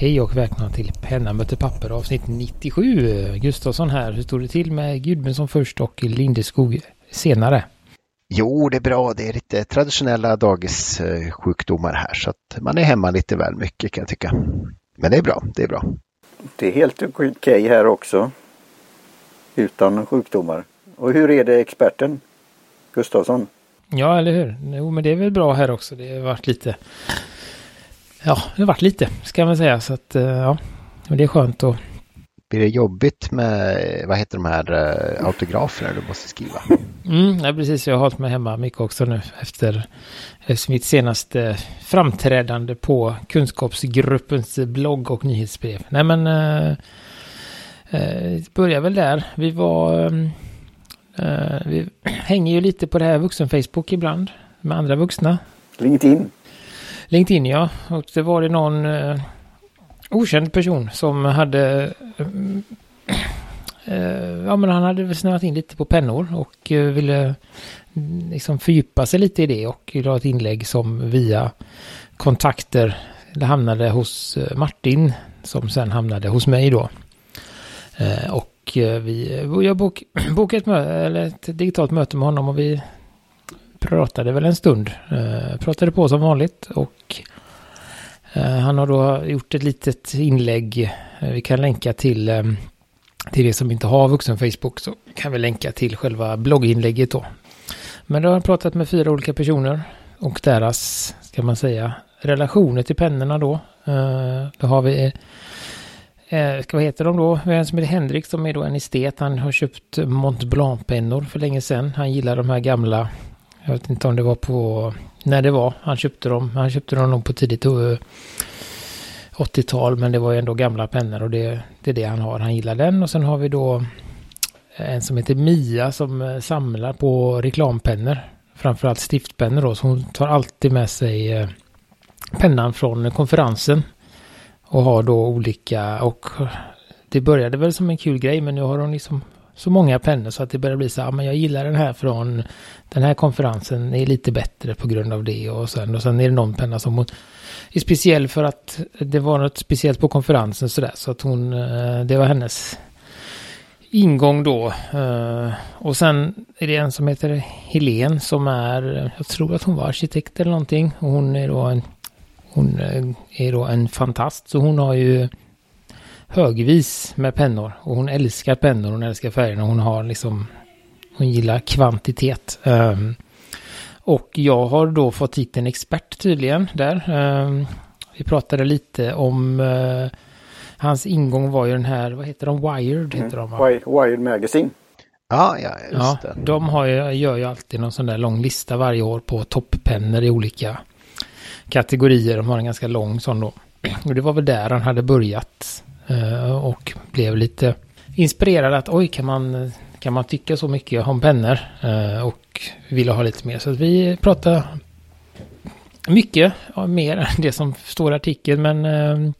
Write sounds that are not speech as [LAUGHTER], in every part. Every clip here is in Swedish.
Hej och välkomna till Penna möter papper avsnitt 97. Gustavsson här. Hur står det till med Gudmundsson först och Lindeskog senare? Jo, det är bra. Det är lite traditionella dagissjukdomar här så att man är hemma lite väl mycket kan jag tycka. Men det är bra, det är bra. Det är helt okej okay här också. Utan sjukdomar. Och hur är det experten? Gustavsson? Ja, eller hur? Jo, men det är väl bra här också. Det har varit lite... Ja, det har varit lite, ska man säga. Så att, eh, ja, men det är skönt att... Blir det jobbigt med, vad heter de här uh, autograferna du måste skriva? Mm, ja, precis. Jag har hållit mig hemma mycket också nu efter, efter mitt senaste framträdande på kunskapsgruppens blogg och nyhetsbrev. Nej, men... Uh, uh, börjar väl där. Vi var... Uh, vi hänger ju lite på det här vuxen-Facebook ibland med andra vuxna. LinkedIn. LinkedIn ja, och det var det någon eh, okänd person som hade eh, eh, ja men han hade väl snöat in lite på pennor och eh, ville mm, liksom fördjupa sig lite i det och la ett inlägg som via kontakter det hamnade hos Martin som sen hamnade hos mig då. och vi, jag bok, bokade ett, möte, eller ett digitalt möte med honom och vi pratade väl en stund. Eh, pratade på som vanligt och eh, han har då gjort ett litet inlägg. Eh, vi kan länka till, eh, till det som inte har vuxen Facebook så kan vi länka till själva blogginlägget då. Men då har han pratat med fyra olika personer och deras, ska man säga, relationer till pennorna då. Eh, då har vi Eh, vad heter de då? Vi har en som heter Henrik som är då en estet. Han har köpt Mont Blanc-pennor för länge sedan. Han gillar de här gamla. Jag vet inte om det var på när det var. Han köpte dem. Han köpte dem nog på tidigt eh, 80-tal. Men det var ju ändå gamla pennor och det, det är det han har. Han gillar den. Och sen har vi då eh, en som heter Mia som eh, samlar på reklampennor. Framförallt stiftpennor då. Så hon tar alltid med sig pennan från konferensen. Och har då olika och det började väl som en kul grej men nu har hon liksom så många pennor så att det börjar bli så här, ah, men jag gillar den här från den här konferensen är lite bättre på grund av det och sen, och sen är det någon penna som hon är speciell för att det var något speciellt på konferensen sådär så att hon, eh, det var hennes ingång då. Eh, och sen är det en som heter Helen som är, jag tror att hon var arkitekt eller någonting och hon är då en hon eh, är då en fantast, så hon har ju högvis med pennor. Och hon älskar pennor, hon älskar färgerna, hon har liksom, hon gillar kvantitet. Um, och jag har då fått hit en expert tydligen där. Um, vi pratade lite om uh, hans ingång var ju den här, vad heter de, Wired heter mm. de va? Wired Magazine. Ja, ja, just ja, det. De har ju, gör ju alltid någon sån där lång lista varje år på topppennor i olika kategorier. De har en ganska lång sån då. [CLEARS THROAT] Och det var väl där han hade börjat. Eh, och blev lite inspirerad att oj, kan man, kan man tycka så mycket om pennor? Eh, och ville ha lite mer. Så att vi pratade mycket ja, mer [LAUGHS] än det som står i artikeln. Men ehm,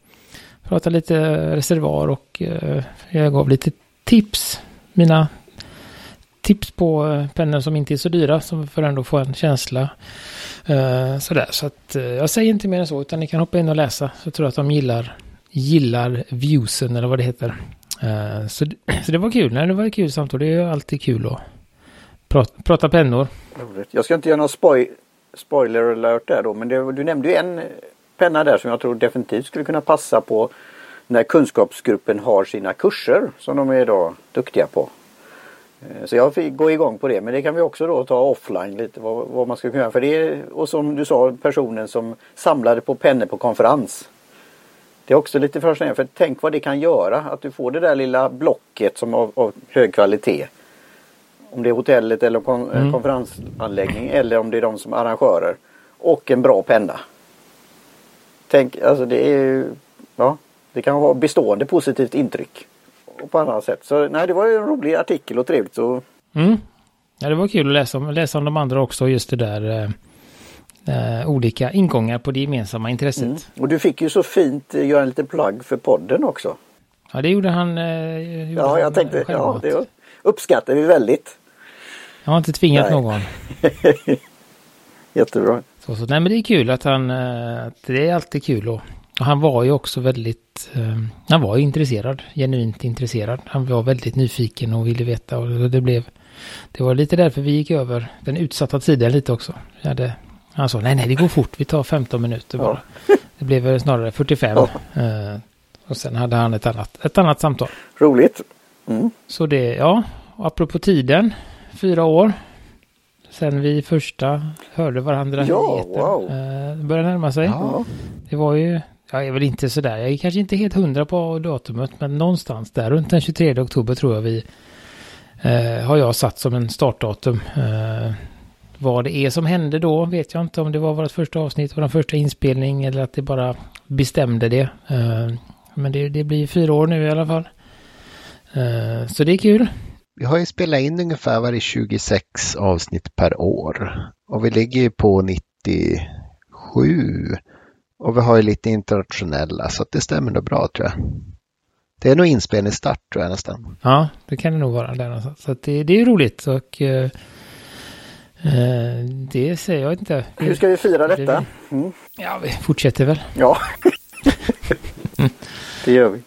pratade lite reservoar och eh, jag gav lite tips. Mina tips på pennor som inte är så dyra. Som för ändå få en känsla sådär, så att jag säger inte mer än så, utan ni kan hoppa in och läsa. Så tror jag att de gillar, gillar viewsen eller vad det heter. Uh, så, [CLEARS THROAT] så det var kul, nej det var ett kul samtal. Det är alltid kul att prata, prata pennor. Jag ska inte göra någon spoil, spoiler alert där då, men det, du nämnde ju en penna där som jag tror definitivt skulle kunna passa på när kunskapsgruppen har sina kurser som de är då duktiga på. Eh, så jag fick gå igång på det men det kan vi också då ta offline lite vad, vad man ska kunna göra. För det och som du sa personen som samlade på pennor på konferens. Det är också lite fascinerande för tänk vad det kan göra att du får det där lilla blocket som av, av hög kvalitet. Om det är hotellet eller kon, mm. konferensanläggning eller om det är de som arrangörer. Och en bra penna. Tänk, alltså det är ja, det kan ha bestående positivt intryck och på andra sätt. Så nej, det var ju en rolig artikel och trevligt. Så... Mm. Ja, det var kul att läsa om, läsa om de andra också, just det där eh, eh, olika ingångar på det gemensamma intresset. Mm. Och du fick ju så fint eh, göra en liten plagg för podden också. Ja, det gjorde han. Eh, gjorde ja, jag tänkte, ja, det uppskattar vi väldigt. Jag har inte tvingat nej. någon. [LAUGHS] Jättebra. Så, så, nej, men det är kul att han, eh, att det är alltid kul att och han var ju också väldigt, eh, han var ju intresserad, genuint intresserad. Han var väldigt nyfiken och ville veta och det blev, det var lite därför vi gick över den utsatta tiden lite också. Jag hade, han sa nej, nej, det går fort, vi tar 15 minuter bara. Ja. [LAUGHS] Det blev snarare 45. Ja. Eh, och sen hade han ett annat, ett annat samtal. Roligt. Mm. Så det, ja, apropå tiden, fyra år. Sen vi första hörde varandra ja, i. Wow. Eh, börjar närma sig. Ja. Det var ju, jag är väl inte sådär, jag är kanske inte helt hundra på datumet, men någonstans där runt den 23 oktober tror jag vi eh, har jag satt som en startdatum. Eh, vad det är som hände då vet jag inte om det var vårt första avsnitt, vår första inspelning eller att det bara bestämde det. Eh, men det, det, blir fyra år nu i alla fall. Eh, så det är kul. Vi har ju spelat in ungefär varje 26 avsnitt per år och vi ligger ju på 97 och vi har ju lite internationella så det stämmer nog bra tror jag. Det är nog inspelningsstart tror jag nästan. Ja, det kan det nog vara där Så det, det är roligt och eh, det säger jag inte. Hur ska vi fira detta? Mm. Ja, vi fortsätter väl. Ja, [LAUGHS] det gör vi.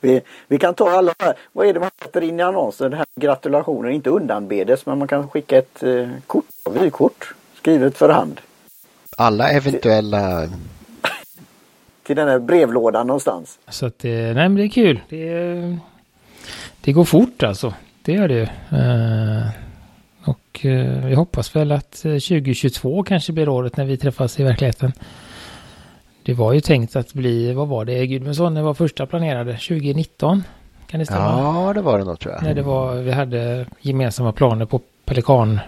vi. Vi kan ta alla här. Vad är det man sätter in i annonsen? Det här gratulationer, inte undanbedes men man kan skicka ett eh, kort, vykort skrivet för hand. Alla eventuella till den här brevlådan någonstans. Så att det, nej men det är kul. Det, det går fort alltså. Det gör det. Uh, och uh, vi hoppas väl att 2022 kanske blir året när vi träffas i verkligheten. Det var ju tänkt att bli, vad var det, Gudmundsson, det var första planerade, 2019? Kan det stämma? Ja, det var det nog tror jag. När det var, vi hade gemensamma planer på Pelikan.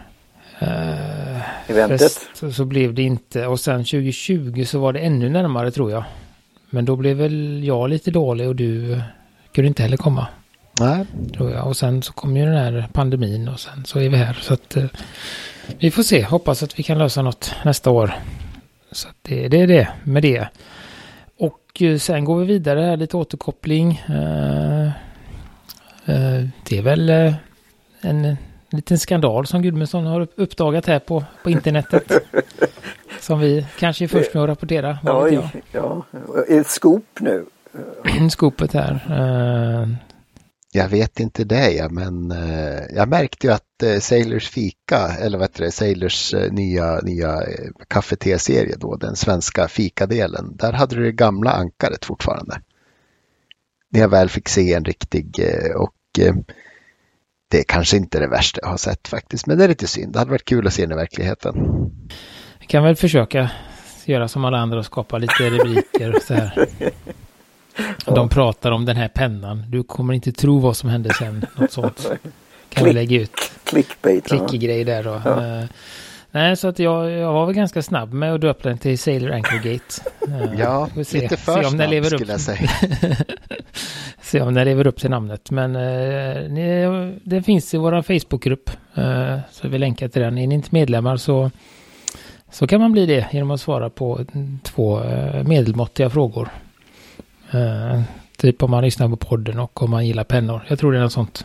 Uh, Eventet. Så, så blev det inte. Och sen 2020 så var det ännu närmare tror jag. Men då blev väl jag lite dålig och du kunde inte heller komma. Nej. Tror jag. Och sen så kom ju den här pandemin och sen så är vi här. Så att eh, vi får se. Hoppas att vi kan lösa något nästa år. Så att det, det är det med det. Och eh, sen går vi vidare här lite återkoppling. Uh, uh, det är väl uh, en liten skandal som Gudmundsson har uppdagat här på, på internetet. [LAUGHS] Som vi kanske är först med att rapportera. Ja, ja, ett scoop nu. [CLEARS THROAT] Skopet här. Jag vet inte det, men uh, jag märkte ju att uh, Sailors fika, eller vad heter det, Sailors uh, nya, nya kaffe-te-serie då, den svenska fikadelen, där hade du det gamla ankaret fortfarande. När jag väl fick se en riktig och det är kanske inte det värsta jag har sett faktiskt, men det är lite synd. Det hade varit kul att se den i verkligheten. Vi kan väl försöka göra som alla andra och skapa lite rubriker och så här. [LAUGHS] De pratar om den här pennan. Du kommer inte tro vad som hände sen. Något sånt. [LAUGHS] Kan vi lägga ut. Clickbait. Klickig där då. Ja. Uh, nej, så att jag, jag var väl ganska snabb med att döpa den till Sailor Anchorgate. Uh, ja, se, lite för se om snabb skulle jag säga. [LAUGHS] se om den lever upp till namnet. Men uh, ni, det finns i vår Facebookgrupp. Uh, så vi länkar till den. Är ni inte medlemmar så så kan man bli det genom att svara på två eh, medelmåttiga frågor. Uh, typ om man lyssnar på podden och om man gillar pennor. Jag tror det är något sånt.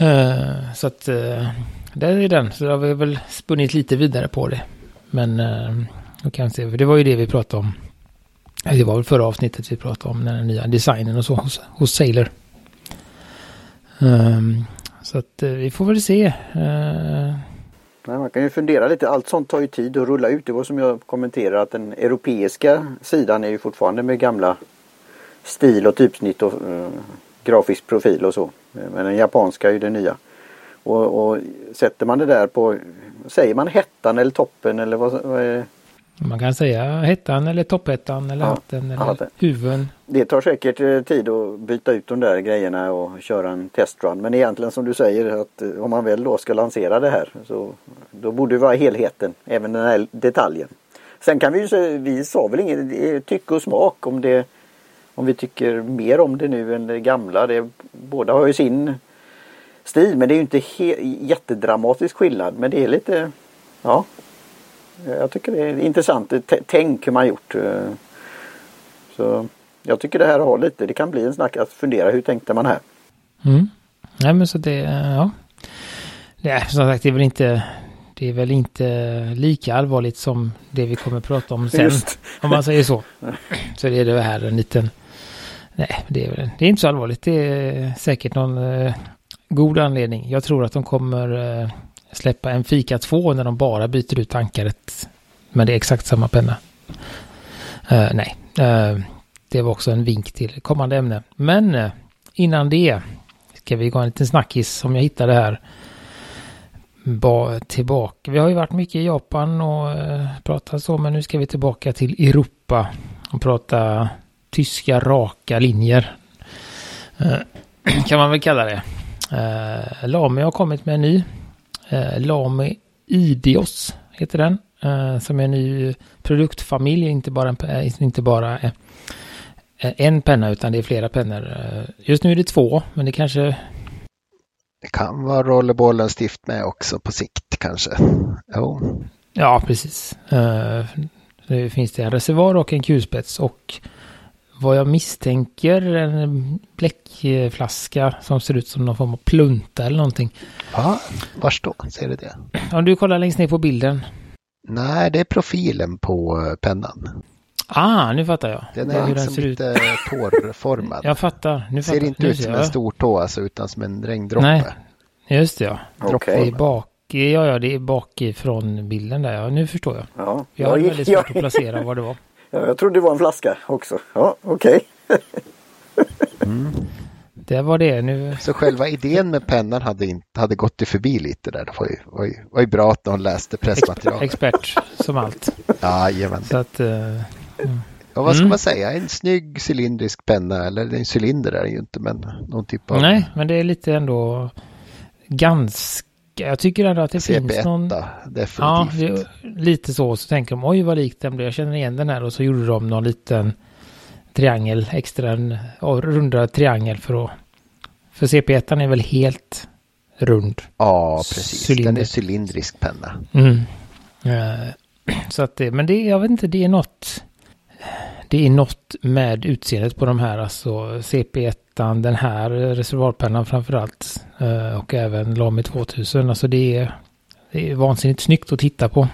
Uh, så att eh, uh, det är den. Så då har vi väl spunnit lite vidare på det. Men uh, då kan se. För det var ju det vi pratade om. Det var väl förra avsnittet vi pratade om. Den nya designen och så hos, hos Sailor. Um, så att vi får väl se. Nej, man kan ju fundera lite. Allt sånt tar ju tid att rulla ut. Det var som jag kommenterade att den europeiska sidan är ju fortfarande med gamla stil och typsnitt och uh, grafisk profil och så. Men den japanska är ju det nya. Och, och sätter man det där på, säger man hettan eller toppen eller vad, vad är det? Man kan säga hettan eller toppettan eller ja, hatten eller huven. Det tar säkert eh, tid att byta ut de där grejerna och köra en testrun. Men egentligen som du säger att eh, om man väl då ska lansera det här så då borde det vara helheten, även den här detaljen. Sen kan vi ju säga, vi sa väl inget, tycke och smak om det om vi tycker mer om det nu än det gamla. Det, båda har ju sin stil men det är ju inte jättedramatisk skillnad men det är lite ja jag tycker det är intressant tänk hur man gjort. Eh. Så jag tycker det här har lite, det kan bli en snack att fundera hur tänkte man här? Mm. Nej men så det, ja. Det är, som sagt det är väl inte, det det är väl inte lika allvarligt som det vi kommer att prata om sen. Just. Om man säger så. Så är det här en liten... Nej, det är, väl- det är inte så allvarligt. Det är säkert någon eh, god anledning. Jag tror att de kommer eh, släppa en Fika 2 när de bara byter ut ankaret. Men det är exakt samma penna. Uh, nej, uh, det var också en vink till kommande ämne. Men uh, innan det ska vi gå en liten snackis som jag hittade här. Ba, tillbaka. Vi har ju varit mycket i Japan och pratat så, men nu ska vi tillbaka till Europa och prata tyska raka linjer. [CLEARS THROAT] Kan man väl kalla det. Eh, Lamy har kommit med en ny. Eh, Lamy Idios heter den. Eh, som är en ny produktfamilj, inte bara en, eh, inte bara eh, en penna utan det är flera pennor. Eh, Just nu är det två, men det kanske Det kan vara rollerbollen stift med också på sikt kanske. Jo, Ja, precis. Nu finns det en reservoar och en kulspets och vad jag misstänker en bläckflaska som ser ut som någon form av plunta eller någonting. ja, vars då? Ser du det? Om du kollar längst ner på bilden. Nej, det är profilen på eh, pennan. Ah, nu fattar jag. Den Hur är den liksom ser ut. lite [LAUGHS] tårformad. Jag fattar. Nu fattar Ser inte nu ut som jag. en stor tå alltså, utan som en regndroppe. Nej. Just det, ja. Är bak. Ja, ja, det är bakifrån bilden där. Ja, nu förstår jag. Ja, Jag jag, väldigt svårt att placera vad det var. [LAUGHS] ja, jag trodde det var en flaska också. Ja, okej. [LAUGHS] Det var det. Nu Så själva idén med pennan hade, inte, hade gått dig förbi lite där. Det var ju, var ju, var ju bra att hon läste pressmaterialet. expert som allt. [LAUGHS] Jajamän. Så att... eh, Och vad ska Mm. man säga? En snygg cylindrisk penna, eller en cylinder är det ju inte, men någon typ av Nej, men det är lite ändå ganska... Jag tycker ändå att det finns CP1 någon... då, Ja, definitivt. det är lite så. Så tänker de, oj vad lik den blev. Jag känner igen den här. Och så gjorde de någon liten triangel, extra en rundad triangel för att... För CP1 är väl helt rund. Ja, precis. Den cylinder. är cylindrisk penna. Mm. Eh, [CLEARS THROAT] Så att det, men det, jag vet inte, det är något. Det är något med utseendet på de här, alltså CP1, den här reservoarpennan framförallt. eh, Och även Lamy 2000, alltså det är, det är vansinnigt snyggt att titta på.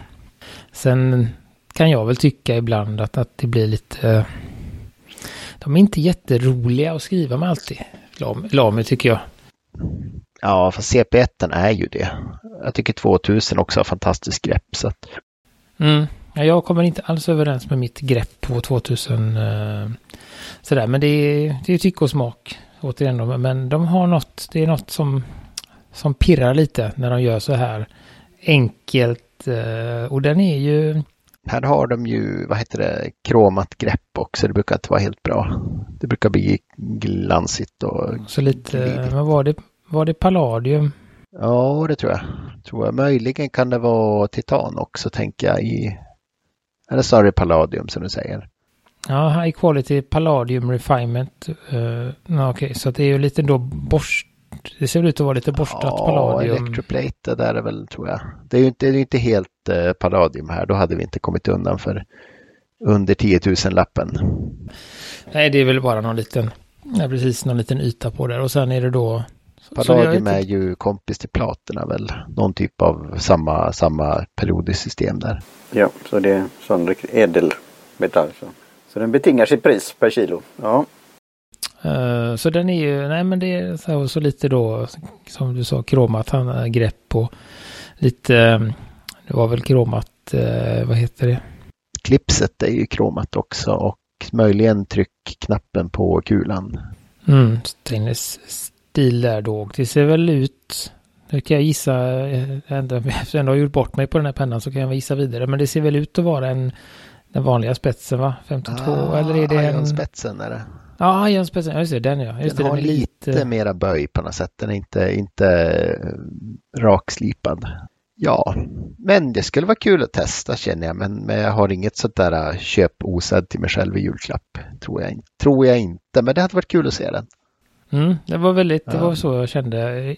Sen kan jag väl tycka ibland att, att det blir lite... eh, De är inte jätteroliga att skriva med alltid. Lamy, Lamy tycker jag. Ja, för CP1 är ju det. Jag tycker 2000 också har fantastiskt grepp. Så att, Mm. Ja, jag kommer inte alls överens med mitt grepp på 2000. Eh, sådär, men det är, det är tycke och smak. Återigen, då, men de har något, det är något som, som pirrar lite när de gör så här enkelt. Eh, och den är ju, här har de ju, vad heter det, kromat grepp också. Det brukar inte vara helt bra. Det brukar bli glansigt och så lite, Glidigt. men var det, var det Palladium? ja, det tror jag. Tror jag. Möjligen kan det vara titan också, tänker jag. I, eller snarare palladium som du säger. Ja, High Quality Palladium Refinement. Uh, Okej, så att det är ju lite då borst, det ser ut att vara lite borstat ja, Palladium. Electroplate, det där är väl, tror jag. Det är ju inte, det är inte helt eh, palladium här. Då hade vi inte kommit undan för under 10 000 lappen. Nej, det är väl bara någon liten, ja, precis någon liten yta på där. Och sen är det då... Palladium är ju kompis till platerna väl. Någon typ av samma, samma periodiskt system där. Ja, så det är sån riktigt ädelmetall. Så. så den betingar sitt pris per kilo. Ja, Eh, så den är ju, nej men det är så, så lite då, som du sa, kromat han har grepp och lite, eh, det var väl kromat, eh, vad heter det? Klipset är ju kromat också och möjligen tryckknappen på kulan. Mm, stainless stil där då. Det ser väl ut, det kan jag gissa, eh, ändå, [LAUGHS] efter jag ändå har gjort bort mig på den här pennan så kan jag gissa vidare. Men det ser väl ut att vara en, den vanliga spetsen va? 52 eller är det en... Ah, spetsen är det. Ja, Ironspetsen, ja just det, den ja. Just Den det, har den lite, lite... mera böj på något sätt. Den är inte, inte eh, rakslipad. Ja, men det skulle vara kul att testa känner jag. Men, men jag har inget sånt där eh, köp osedd till mig själv i julklapp. Tror jag, inte. tror jag inte, men det hade varit kul att se den. Mm, det var väldigt, det var så jag kände.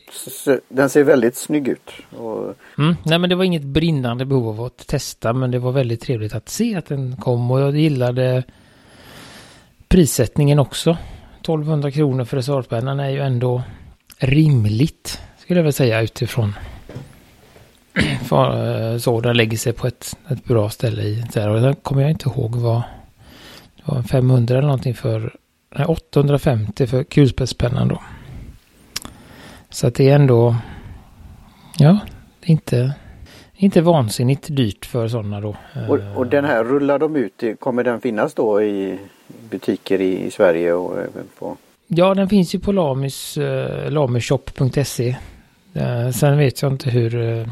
den ser väldigt snygg ut. Och, Mm, nej men det var inget brinnande behov av att testa men det var väldigt trevligt att se att den kom och jag gillade prissättningen också. 1200 kronor för reservpennan är ju ändå rimligt skulle jag väl säga utifrån [CLEARS THROAT] för, så den lägger sig på ett, ett bra ställe i. Där. Och sen kommer jag inte ihåg vad. Det var 500 eller någonting för. Nej, 850 för kulspetspennan då. Så att det är ändå. Ja, inte. Inte vansinnigt dyrt för sådana då. Och, och den här rullar de ut, kommer den finnas då i butiker i, i Sverige och även på? Ja, den finns ju på lamis, uh, lamishop.se. Uh, sen vet jag inte hur, uh,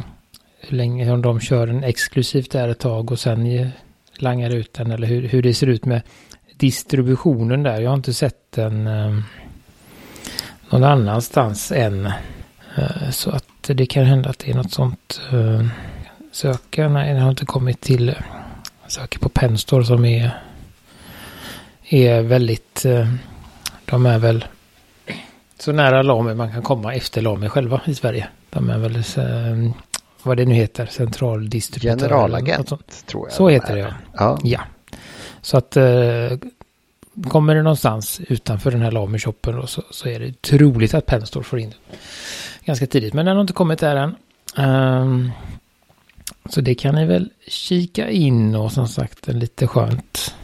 hur länge, om de kör den exklusivt där ett tag och sen langar ut den eller hur, hur det ser ut med distributionen där. Jag har inte sett den uh, någon annanstans än. Uh, så att det kan hända att det är något sånt. Uh, söka, nej den har inte kommit till. Söker på Penstore som är, är väldigt de är väl så nära Lame man kan komma efter Lame själva i Sverige. De är väl, eh, vad det nu heter, centraldistributör. Generalagent tror jag. Så heter det ja. ja. ja. Så att eh, kommer det någonstans utanför den här Lami-shoppen då, så, så är det troligt att Penstore får in det. Ganska tidigt, men den har inte kommit där än. Um, så det kan ni väl kika in och som sagt en lite skönt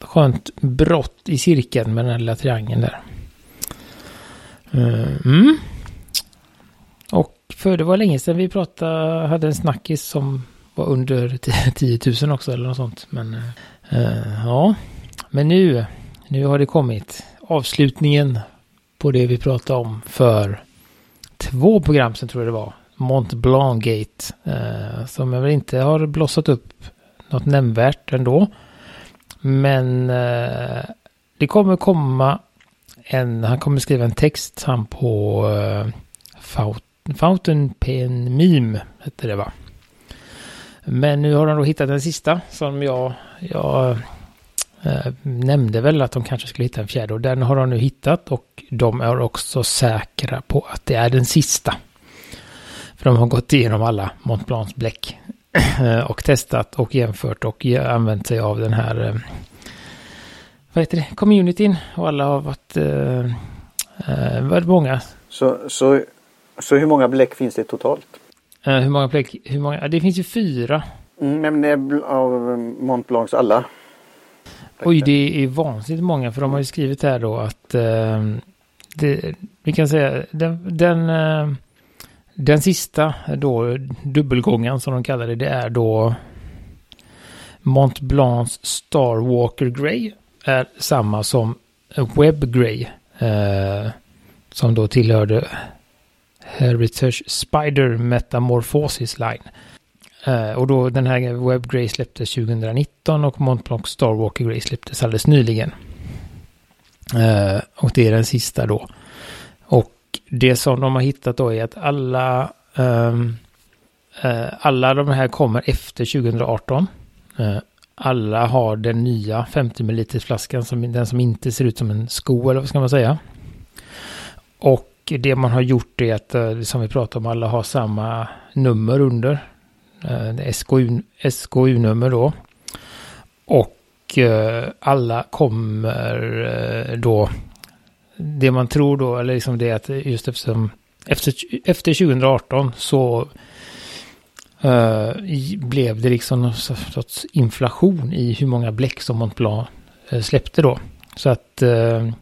skönt brott i cirkeln med den här lilla triangeln där. Ehm, mm. Och för det var länge sedan vi pratade, hade en snackis som var under 10 000 också eller något sånt. Men eh, uh, ja, men nu, nu har det kommit avslutningen på det vi pratade om för två program sen tror jag det var. Mont Blanc Gate. Uh, eh, som jag väl inte har blossat upp något nämnvärt ändå. Men uh, det kommer komma en, han kommer skriva en text han på Fountain Pen Meme, hette det va? Men nu har de då hittat den sista som jag, jag eh, nämnde väl att de kanske skulle hitta en fjärde och den har de nu hittat och de är också säkra på att det är den sista. För de har gått igenom alla Mont Blancs bläck eh, och testat och jämfört och använt sig av den här eh, vad heter det, communityn och alla har varit, eh, eh varit många. Så, så, så hur många bläck finns det totalt? Eh, hur många bläck, hur många, det finns ju fyra. Mm, men av Mont Blancs alla? Oj, det är vansinnigt många för de har ju skrivit här då att eh, det, vi kan säga den, den eh, den sista då, dubbelgången som de kallar det, det är då Mont Blancs Star Walker Grey är samma som Web Grey. Eh, som då tillhörde Heritage Spider Metamorphosis Line. Eh, och då den här Web Grey släpptes 2019 och Montblanc Starwalker Grey släpptes alldeles nyligen. Eh, och det är den sista då. Och det som de har hittat då är att alla, um, uh, alla de här kommer efter 2018. Uh, alla har den nya 50 ml flaskan, som, den som inte ser ut som en sko eller vad ska man säga. Och det man har gjort är att, eh, som vi pratade om, alla har samma nummer under. Eh, SKU, SKU-nummer då. Och eh, alla kommer då det man tror då, eller liksom det att just eftersom efter, efter 2018 så uh, blev det liksom någon sorts inflation i hur många bläck som Montblanc uh, släppte då. Så att uh,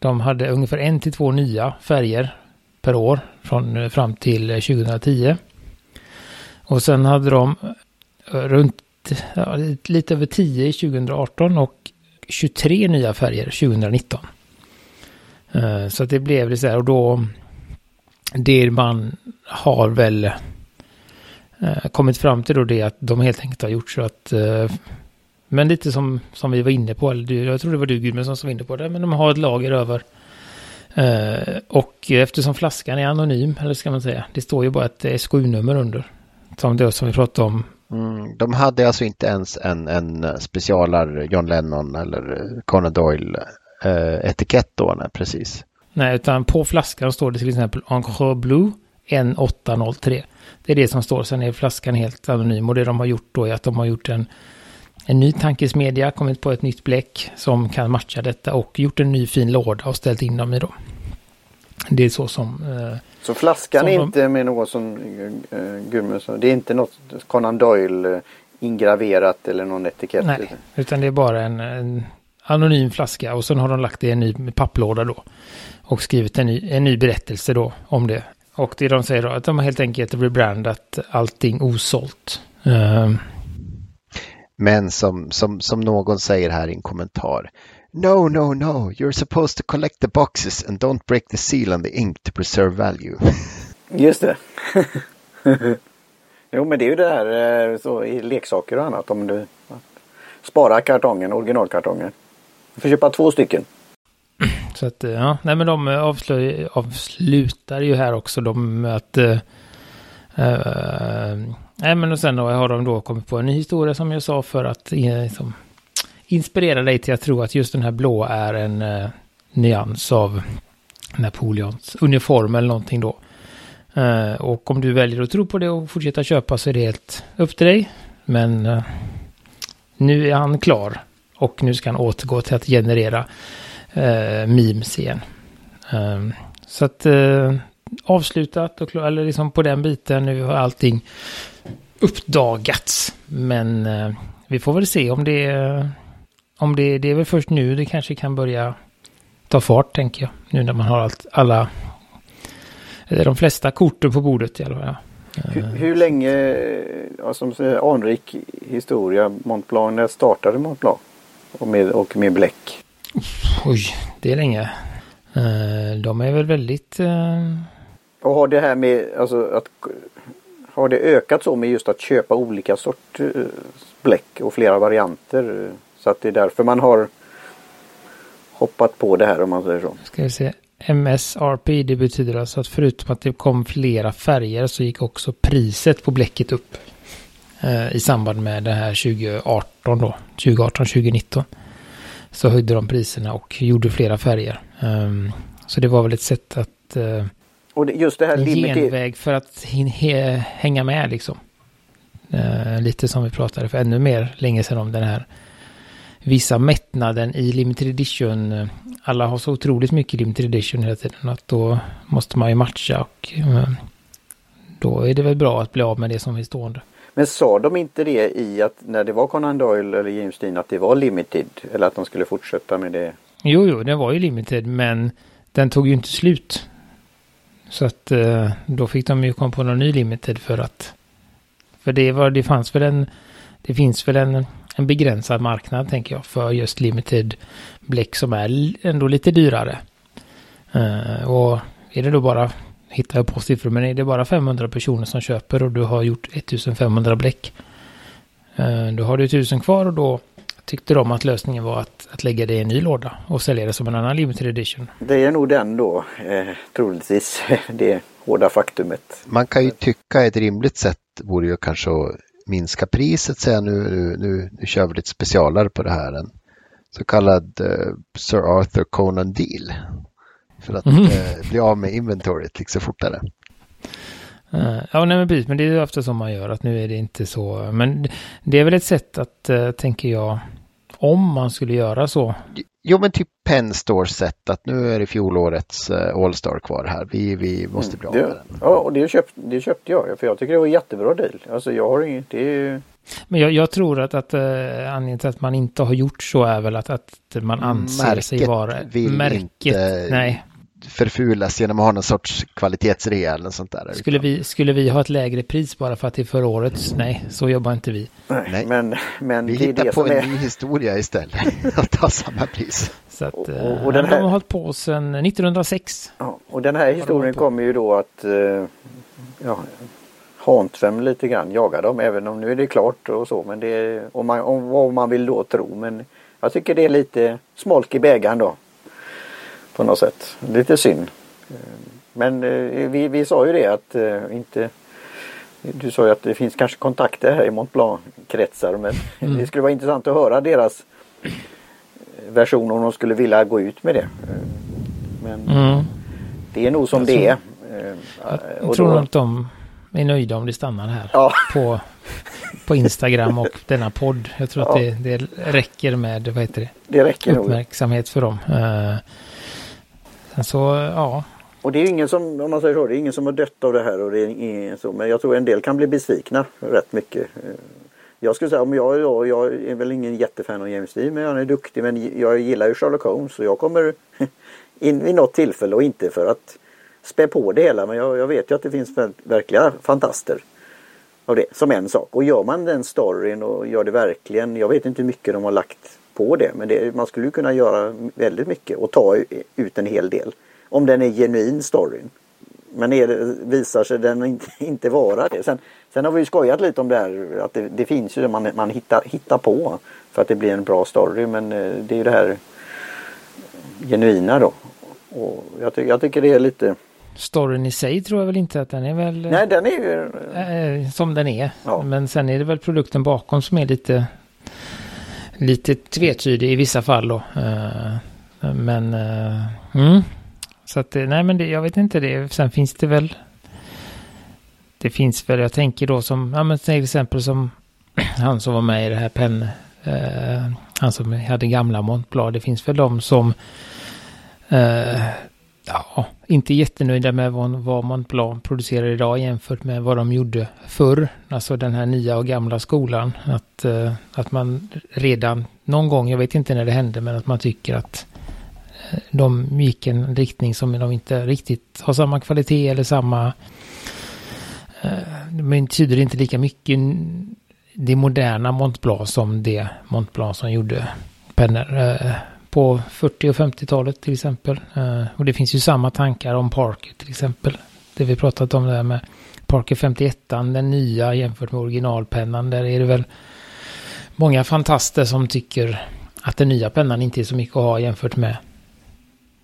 de hade ungefär en till två nya färger per år från eh, fram till eh, 2010. Och sen hade de eh, runt ja, lite över 10 2018 och 23 nya färger 2019. Så att det blev det så här och då det man har väl kommit fram till då det att de helt enkelt har gjort så att men lite som, som vi var inne på, eller jag tror det var du Gudmundsson som var inne på det, men de har ett lager över. och eftersom flaskan är anonym, eller ska man säga, det står ju bara ett SKU-nummer under. Som det som vi pratade om. Mm, de hade alltså inte ens en, en specialar John Lennon eller Conan Doyle eh, då, nej, precis. Nej, utan på flaskan står det till exempel Encore Blue N803. Det är det som står, sen är flaskan helt anonym och det de har gjort då är att de har gjort en, en ny tankesmedja, kommit på ett nytt bläck som kan matcha detta och gjort en ny fin låda och ställt in dem i då. Det är så som... Eh, så flaskan som är inte med något som äh, Gudmund sa, det är inte något Conan Doyle eh, ingraverat eller någon etikett? nej, utan det är bara en, en anonym flaska och sen har de lagt det i en ny papplåda då. Och skrivit en ny, en ny berättelse då om det. Och det de säger då att de har helt enkelt rebrandat allting osålt. Eh, Men som, som, som någon säger här i en kommentar. No, no, no, you're supposed to collect the boxes and don't break the seal on the ink to preserve value. [LAUGHS] Just det. [LAUGHS] jo men det är ju det här eh, så, i leksaker och annat. Om du sparar kartongen, originalkartongen. Du får köpa två stycken. [CLEARS THROAT] Så att, eh, ja, nej men de eh, avslutar ju här också de med att... Eh, eh, nej men och sen då har de då kommit på en ny historia som jag sa för att eh, liksom, inspirera dig till att tro att just den här blå är en eh, nyans av Napoleons uniform eller någonting då. Eh, och om du väljer att tro på det och fortsätta köpa så är det helt upp till dig. Men eh, nu är han klar och nu ska han återgå till att generera eh, memes igen. Ehm, så att eh, avslutat och klar, eller liksom på den biten nu har allting uppdagats. Men eh, vi får väl se om det om det, det är väl först nu det kanske kan börja ta fart tänker jag. Nu när man har allt, alla, eller de flesta korten på bordet i alla fall. Hur, hur länge, ja, som säger, anrik historia, Mont Blanc, när startade Mont Blanc? Och med, och med bläck. Oj, det är länge. Eh, de är väl väldigt... eh, Och har det här med, alltså att har det ökat så med just att köpa olika sorters eh, bläck och flera varianter? Så att det är därför man har hoppat på det här om man säger så. Ska vi se. MSRP, det betyder alltså att förutom att det kom flera färger så gick också priset på bläcket upp. Eh, I samband med det här 2018 då. 2018-2019. Så höjde de priserna och gjorde flera färger. Ehm, så det var väl ett sätt att... eh, och det, just det här en limited. genväg för att hänga med liksom. Eh, lite som vi pratade för ännu mer länge sedan om den här vissa mättnaden i limited edition. Alla har så otroligt mycket limited edition hela tiden att då måste man ju matcha och eh, då är det väl bra att bli av med det som är stående. Men sa de inte det i att när det var Conan Doyle eller James Dean att det var limited? Eller att de skulle fortsätta med det? Jo, jo, den var ju limited men den tog ju inte slut. Så att eh, då fick de ju komma på någon ny limited för att för det var, det fanns väl en det finns väl en, en begränsad marknad tänker jag för just limited bläck som är ändå lite dyrare. Eh, och är det då bara, hittar jag på siffror, men är det bara 500 personer som köper och du har gjort 1500 bläck. Eh, då har du 1000 kvar och då tyckte de att lösningen var att, att lägga det i en ny låda och sälja det som en annan limited edition. Det är nog den då, eh, troligtvis, [LAUGHS] det hårda faktumet. Man kan ju tycka ett rimligt sätt vore ju kanske att minska priset, säga nu, nu, nu, nu kör vi lite specialare på det här. En så kallad eh, Sir Arthur Conan deal. För att Mhm. eh, bli av med inventoriet liksom fortare. Eh, ja, nej men precis, men det är ju ofta som man gör att nu är det inte så. Men det är väl ett sätt att, uh, tänker jag, om man skulle göra så. Jo men typ Penn Stores sätt att nu är det fjolårets eh, All-Star kvar här. Vi, vi måste bli av med Det, den. ja, och det, köpt, det köpte jag för jag tycker det var en jättebra deal. Alltså jag har inget, det är ju... Men jag, jag tror att, att uh, anledningen till att man inte har gjort så är väl att, att man anser sig Märket vara... vill märket, inte- nej. Förfulas genom att ha någon sorts kvalitetsrea eller sånt där. Skulle vi, skulle vi ha ett lägre pris bara för att det är förra årets? Nej, så jobbar inte vi. Nej. Men, men Vi hittar det på en är... ny historia istället. [LAUGHS] Att ta samma pris. Så att, Och- eh, och- och den de här- har hållit på sedan 1906. Ja, och den här historien kommer ju då att eh, ja, Hantfem lite grann jaga dem även om nu är det klart och så men det är om man, om, vad man vill då tro men jag tycker det är lite smolk i bägaren då. På något sätt. Lite synd. Eh, Men eh, vi, vi sa ju det att eh, inte Du sa ju att det finns kanske kontakter här i Mont Blanc-kretsar men [LAUGHS] Mm. det skulle vara intressant att höra deras version om de skulle vilja gå ut med det. Men Mm. det är nog som Jag det är. Jag och tror då- nog att de är nöjda om det stannar här. Ja, På, på Instagram och denna podd. Jag tror att Ja. det, det räcker med vad heter det, det räcker nog. uppmärksamhet för dem. Så, ja. Och det är ingen som, om man säger så, det är ingen som har dött av det här och det är ingen så. Men jag tror en del kan bli besvikna rätt mycket. Eh, jag skulle säga om jag, jag, jag är väl ingen jättefan av James Dean men han är duktig. Men jag gillar ju Sherlock Holmes så jag kommer [LAUGHS] in vid något tillfälle och inte för att spä på det hela. Men jag, jag vet ju att det finns verkliga fantaster av det som en sak. Och gör man den storyn och gör det verkligen. Jag vet inte hur mycket de har lagt på det. Men det, man skulle kunna göra väldigt mycket och ta ut en hel del. Om den är genuin storyn. Men är det, visar sig den inte, [LAUGHS] inte vara det. Sen, sen har vi ju skojat lite om det här att det, det finns ju man, man hittar, hittar på för att det blir en bra story. Men eh, det är ju det här genuina då. Och jag, ty jag tycker det är lite Storyn i sig tror jag väl inte att den är väl... Nej den är ju... Äh, som den är. Ja. Men sen är det väl produkten bakom som är lite... Lite tvetydig i vissa fall då. Uh, men... Uh, mm. Så att, eh, nej men det, jag vet inte det. Sen finns det väl... Det finns väl, jag tänker då som, ja men till exempel som [CLEARS THROAT] han som var med i det här penn... Uh, han som hade gamla Montblad. Det finns väl de som ja, inte jättenöjda med vad, vad Montblanc producerar idag jämfört med vad de gjorde förr. Alltså den här nya och gamla skolan. Att, eh, att man redan någon gång, jag vet inte när det hände, men att man tycker att eh, de gick en riktning som de inte riktigt har samma kvalitet eller samma... Uh, men tyder inte lika mycket det moderna Montblanc som det Montblanc som gjorde Penner på 40 och 50-talet till exempel. Uh, och det finns ju samma tankar om Parker till exempel. Det vi pratat om där med Parker 51, den nya jämfört med originalpennan. Där är det väl många fantaster som tycker att den nya pennan inte är så mycket att ha jämfört med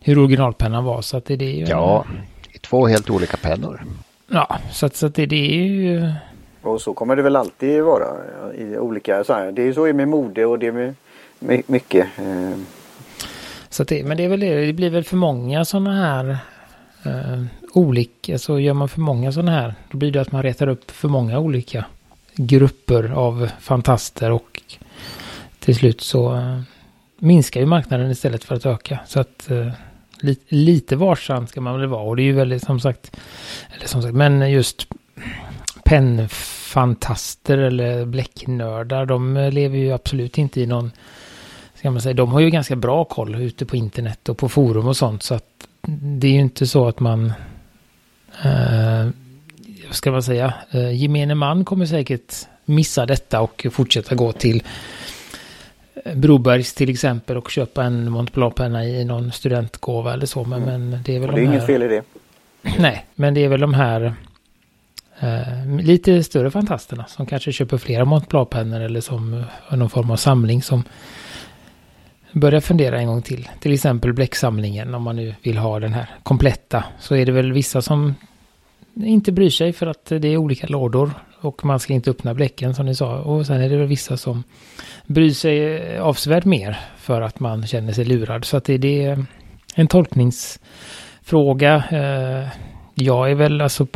hur originalpennan var. Så att det, det är ju ja, en, två helt olika pennor. Ja, så att, så att det, det är ju... Och så kommer det väl alltid vara i olika så här. Det är så med mode och det är med mycket. Eh, så det, men det är väl det, det blir väl för många sådana här eh, olika, så alltså gör man för många sådana här, då blir det att man retar upp för många olika grupper av fantaster och till slut så eh, minskar ju marknaden istället för att öka. Så att eh, li, lite varsam ska man väl vara och det är ju väldigt som sagt, eller som sagt, men just pennfantaster eller bläcknördar, de eh, lever ju absolut inte i någon ska man säga, de har ju ganska bra koll ute på internet och på forum och sånt. Så att det är ju inte så att man, eh, vad ska man säga, eh, gemene man kommer säkert missa detta och fortsätta gå till Brobergs till exempel och köpa en Montblanc-penna i någon studentgåva eller så. Men, mm. men det är väl och det är de inget fel i det. [CLEARS THROAT] Nej, men det är väl de här eh, lite större fantasterna som kanske köper flera Montblanc-pennor eller som eh, någon form av samling som börja fundera en gång till. Till exempel bläcksamlingen om man nu vill ha den här kompletta. Så är det väl vissa som inte bryr sig för att det är olika lådor och man ska inte öppna bläcken som ni sa. Och sen är det väl vissa som bryr sig eh, avsevärt mer för att man känner sig lurad. Så att det är en tolkningsfråga. Eh, jag är väl alltså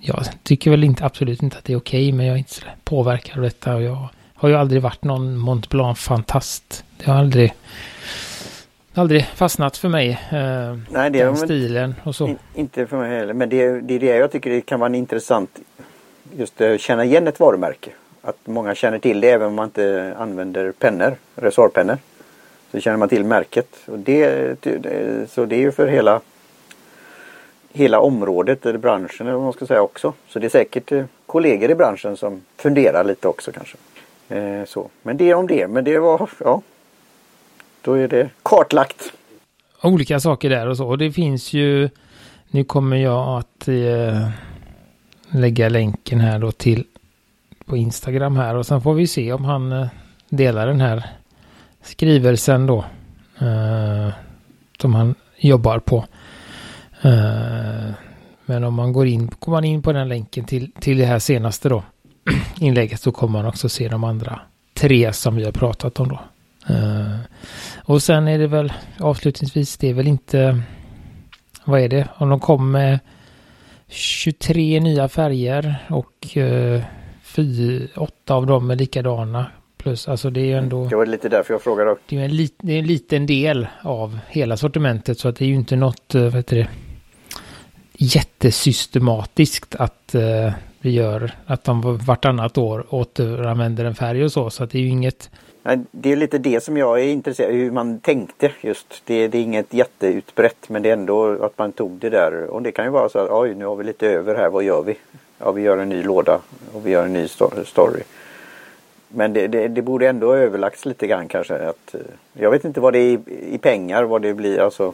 jag tycker väl inte absolut inte att det är okej okay, men jag är inte påverkad av detta och jag har ju aldrig varit någon Mont Blanc-fantast. Det har aldrig, aldrig fastnat för mig. Eh, Nej, det den stilen och så. In, inte för mig heller. Men det, det är det jag tycker det kan vara intressant. Just att känna igen ett varumärke. Att många känner till det även om man inte använder pennor, resorpennor. Så känner man till märket. Och det, så det är ju för hela hela området eller branschen eller vad man ska säga också. Så det är säkert eh, kollegor i branschen som funderar lite också kanske. Eh, så. Men det om det. Men det var, ja. Då är det kartlagt. Olika saker där och så. Och det finns ju, nu kommer jag att eh, lägga länken här då till på Instagram här och sen får vi se om han eh, delar den här skrivelsen då. Eh, som han jobbar på. Eh, men om man går in, går man in på den länken till, till det här senaste då [CLEARS THROAT] inlägget så kommer man också se de andra tre som vi har pratat om då. Uh, och sen är det väl avslutningsvis, det är väl inte, vad är det, om de kommer med 23 nya färger och uh, fy, åtta av dem är likadana. Plus, alltså det är ju ändå... Det var lite därför jag frågade. Det är, en lit, det är en liten del av hela sortimentet så att det är ju inte något, uh, vad heter det, jättesystematiskt att uh, vi gör att de vartannat år återanvänder en färg och så. Så att det är ju inget... Det är lite det som jag är intresserad av, hur man tänkte just. Det, det, är inget jätteutbrett men det är ändå att man tog det där. Och det kan ju vara så att oj nu har vi lite över här, vad gör vi? Ja vi gör en ny låda och vi gör en ny story. Men det, det, det borde ändå överlagts lite grann kanske. Att, eh, jag vet inte vad det är i, i pengar, vad det blir alltså.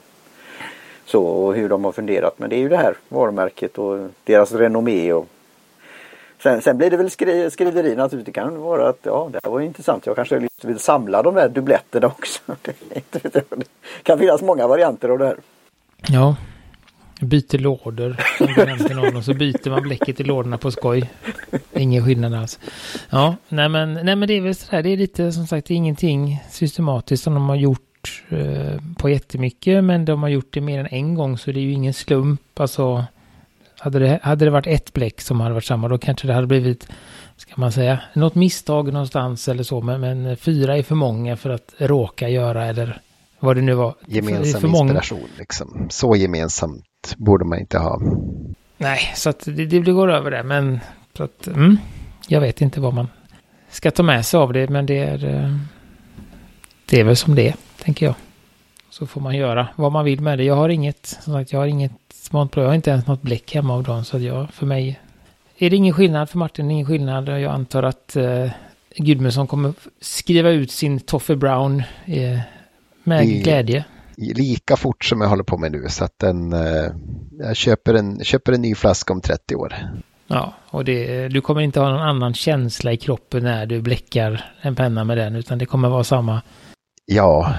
Så och hur de har funderat. Men det är ju det här varumärket och deras renommé och Sen, sen blir det väl skri, skriveri naturligtvis. Det kan vara att ja, det var intressant. Jag kanske vill samla de där dubbletterna också. [LAUGHS] Det kan finnas många varianter av det här. Ja, byter lådor. någon och så byter man bläcket i lådorna på skoj. Ingen skillnad alls. Ja, nej men, nej men det är väl sådär. Det är lite som sagt ingenting systematiskt som de har gjort eh, på jättemycket. Men de har gjort det mer än en gång så det är ju ingen slump. Alltså hade det, hade det varit ett bläck som hade varit samma då kanske det hade blivit, ska man säga, något misstag någonstans eller så. Men, men fyra är för många för att råka göra eller vad det nu var. Gemensam för inspiration många. liksom. Så gemensamt borde man inte ha. Nej, så att det, det går över det. Men så att, mm, jag vet inte vad man ska ta med sig av det. Men det är, eh, det är väl som det är, tänker jag. Så får man göra vad man vill med det. Jag har inget, som sagt, jag har inget Montblanc. Jag har inte ens något bläck hemma av dem. Så jag, för mig är det ingen skillnad. För Martin ingen skillnad. Jag antar att eh, Gudmundsson kommer skriva ut sin Toffe Brown eh, med I, glädje. Lika fort som jag håller på med nu. Så att den, eh, jag köper en, köper en ny flaska om 30 år. Ja, och det, du kommer inte ha någon annan känsla i kroppen när du bläckar en penna med den. Utan det kommer vara samma. Ja.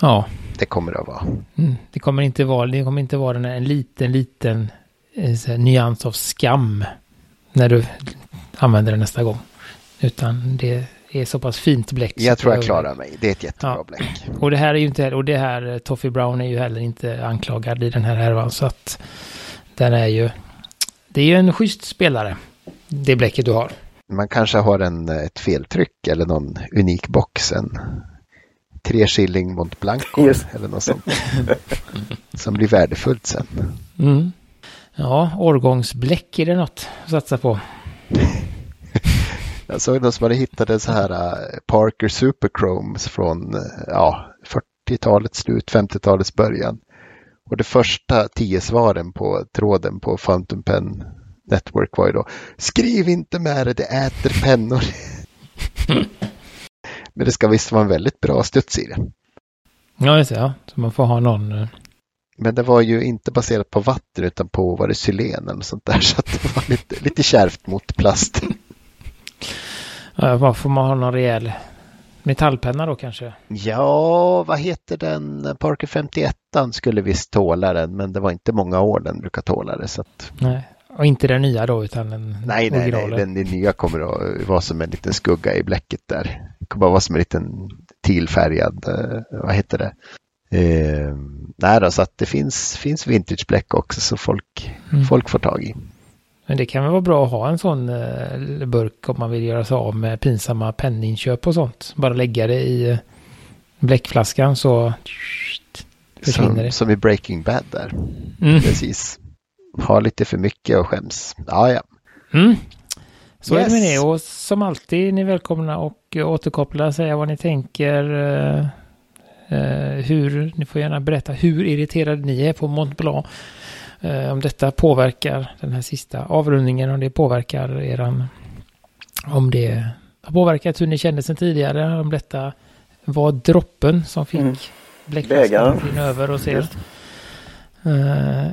Ja det kommer det att vara. Mm, det kommer inte vara, det kommer inte vara en liten, liten eh, nyans av skam när du använder det nästa gång. Utan det är så pass fint bläck. Jag tror jag klarar mig. Det är ett jättebra ja. bläck. Och det här är ju inte, och det här eh, Toffee Brown är ju heller inte anklagad i den här härvan. Så att den är ju, det är ju en schysst spelare. Det bläcket du har. Man kanske har en, ett feltryck eller någon unik box. En tre shilling Mont Blanco Just. eller något sånt. som blir värdefullt sen. Mm. Ja, årgångsbläck är det något att satsa på. [LAUGHS] Jag såg någon som hade hittat en så här uh, Parker Superchromes från uh, ja, 40-talets slut, 50-talets början. Och det första tio svaren på tråden på Fountain Pen Network var ju då Skriv inte med det, det äter pennor. [LAUGHS] Men det ska visst vara en väldigt bra studs i det. Ja, just det. Ja. Så man får ha någon... Eh, Men det var ju inte baserat på vatten utan på var det sylen eller sånt där. [LAUGHS] Så det var lite, lite kärvt mot plast. Ja, vad får man ha någon rejäl metallpenna då kanske? Ja, vad heter den? Parker 51 skulle visst tåla den, men det var inte många år den brukar tåla det. Så att... Nej, och inte den nya då utan den Nej, nej, nej. Den, den nya kommer att vara som en liten skugga i bläcket där. Det kommer att vara som en liten tillfärgad, eh, vad heter det? Eh, nej då, så att det finns, finns vintagebläck också så folk, mm. folk får tag i. Men det kan väl vara bra att ha en sån eh, burk om man vill göra sig av med pinsamma penninköp och sånt. Bara lägga det i bläckflaskan så försvinner som, det. Som i Breaking Bad där. Mm. Precis har lite för mycket och skäms. Ja, ja. Mm. Så yes. är det med det och som alltid ni är välkomna och återkoppla, säga vad ni tänker. Uh, uh, hur, ni får gärna berätta hur irriterade ni är på Mont Blanc. Uh, om detta påverkar den här sista avrundningen, om det påverkar eran, om det har påverkat hur ni kände sen tidigare, om detta var droppen som fick mm. bläckflaskan över och ser.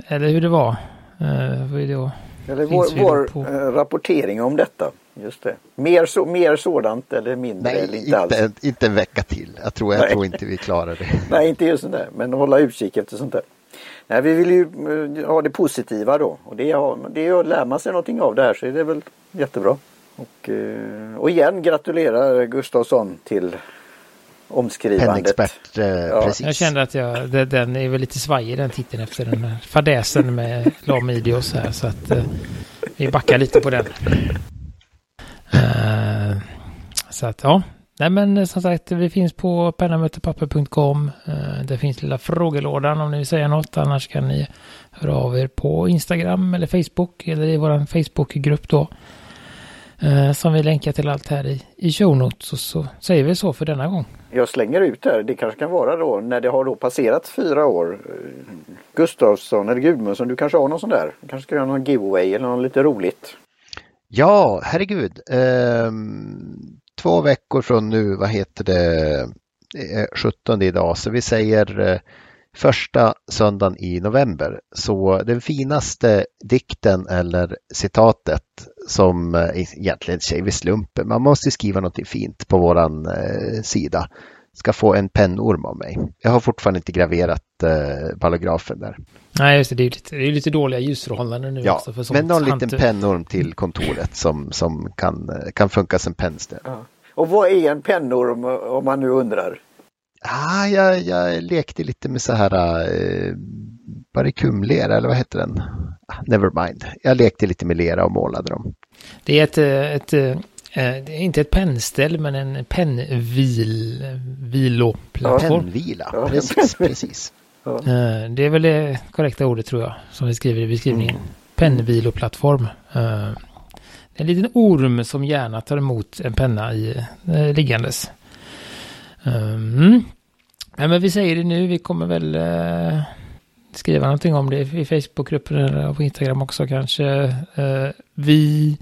eller hur det var. Uh, vad är det då? Eller vår, vår på... Eh, rapportering om detta. Just det. Mer, så, mer sådant eller mindre? Nej, eller inte, inte, alls. inte en vecka till. Jag tror, jag tror inte vi klarar det. [LAUGHS] Nej, inte just det. Men hålla utkik efter sånt där. Nej, vi vill ju uh, ha det positiva då. Och det, det lär man sig någonting av det här så är det väl jättebra. Och, uh, och igen gratulerar Gustavsson till omskrivandet. Pennexpert, eh, ja. precis. Jag kände att jag, det, den är väl lite svajig den titeln efter den här fadäsen med Lamidios här. Så att eh, vi backar lite på den. Uh, så att ja, nej men eh, som sagt, vi finns på pennamötepapper.com. Eh, det finns lilla frågelådan om ni vill säga något. Annars kan ni höra av er på Instagram eller Facebook eller i vår Facebookgrupp då. Eh, som vi länkar till allt här i, i show notes. Och så säger vi så för denna gång. Jag slänger ut där. Det kanske kan vara då när det har då passerat fyra år. Gustavsson eller Gudmundsson, du kanske har någon sån där? Du kanske ska göra någon giveaway eller något lite roligt? Ja, herregud. Ehm, två veckor från nu, vad heter det, det 17 idag, så vi säger eh, första söndagen i november. Så den finaste dikten eller citatet som eh, egentligen säger vi slumpen, man måste skriva något fint på våran eh, sida, ska få en pennorm av mig. Jag har fortfarande inte graverat eh, paragrafen där. Nej, just det. Det är ju lite, det är lite dåliga ljusförhållanden nu Ja, också. För sånt men någon liten pennorm till [LAUGHS] kontoret som, som kan, eh, kan funka som pennställ. Och vad är en pennorm om man nu undrar? Ah, jag, jag lekte lite med så här eh, barikumlera eller vad heter den? Never mind. Jag lekte lite med lera och målade dem. Det är ett, ett, eh, det är inte ett pennställ men en pennvil, viloplattform. Pennvila, Ja. precis, [LAUGHS] precis. Eh, Det är väl det korrekta ordet tror jag, som vi skriver i beskrivningen. Pennviloplattform. Eh, Det är en liten orm som gärna tar emot en penna i liggandes. Mm. Ja, men vi säger det nu, vi kommer väl skriva någonting om det i Facebookgruppen eller på Instagram också kanske. Eh, vi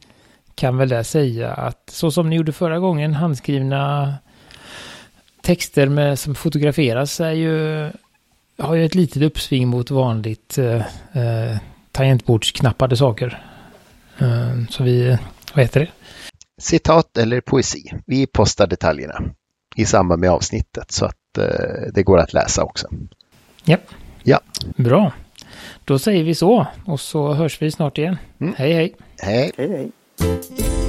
kan väl där säga att så som ni gjorde förra gången, handskrivna texter med, som fotograferas är ju, har ju ett litet uppsving mot vanligt eh, eh, tangentbordsknappade saker. Eh, så vi, vad heter det? Citat eller poesi. Vi postar detaljerna i samband med avsnittet så att eh, det går att läsa också. Ja. Ja. Bra. Då säger vi så och så hörs vi snart igen. Mm. Hej hej. Hej! Hej hej!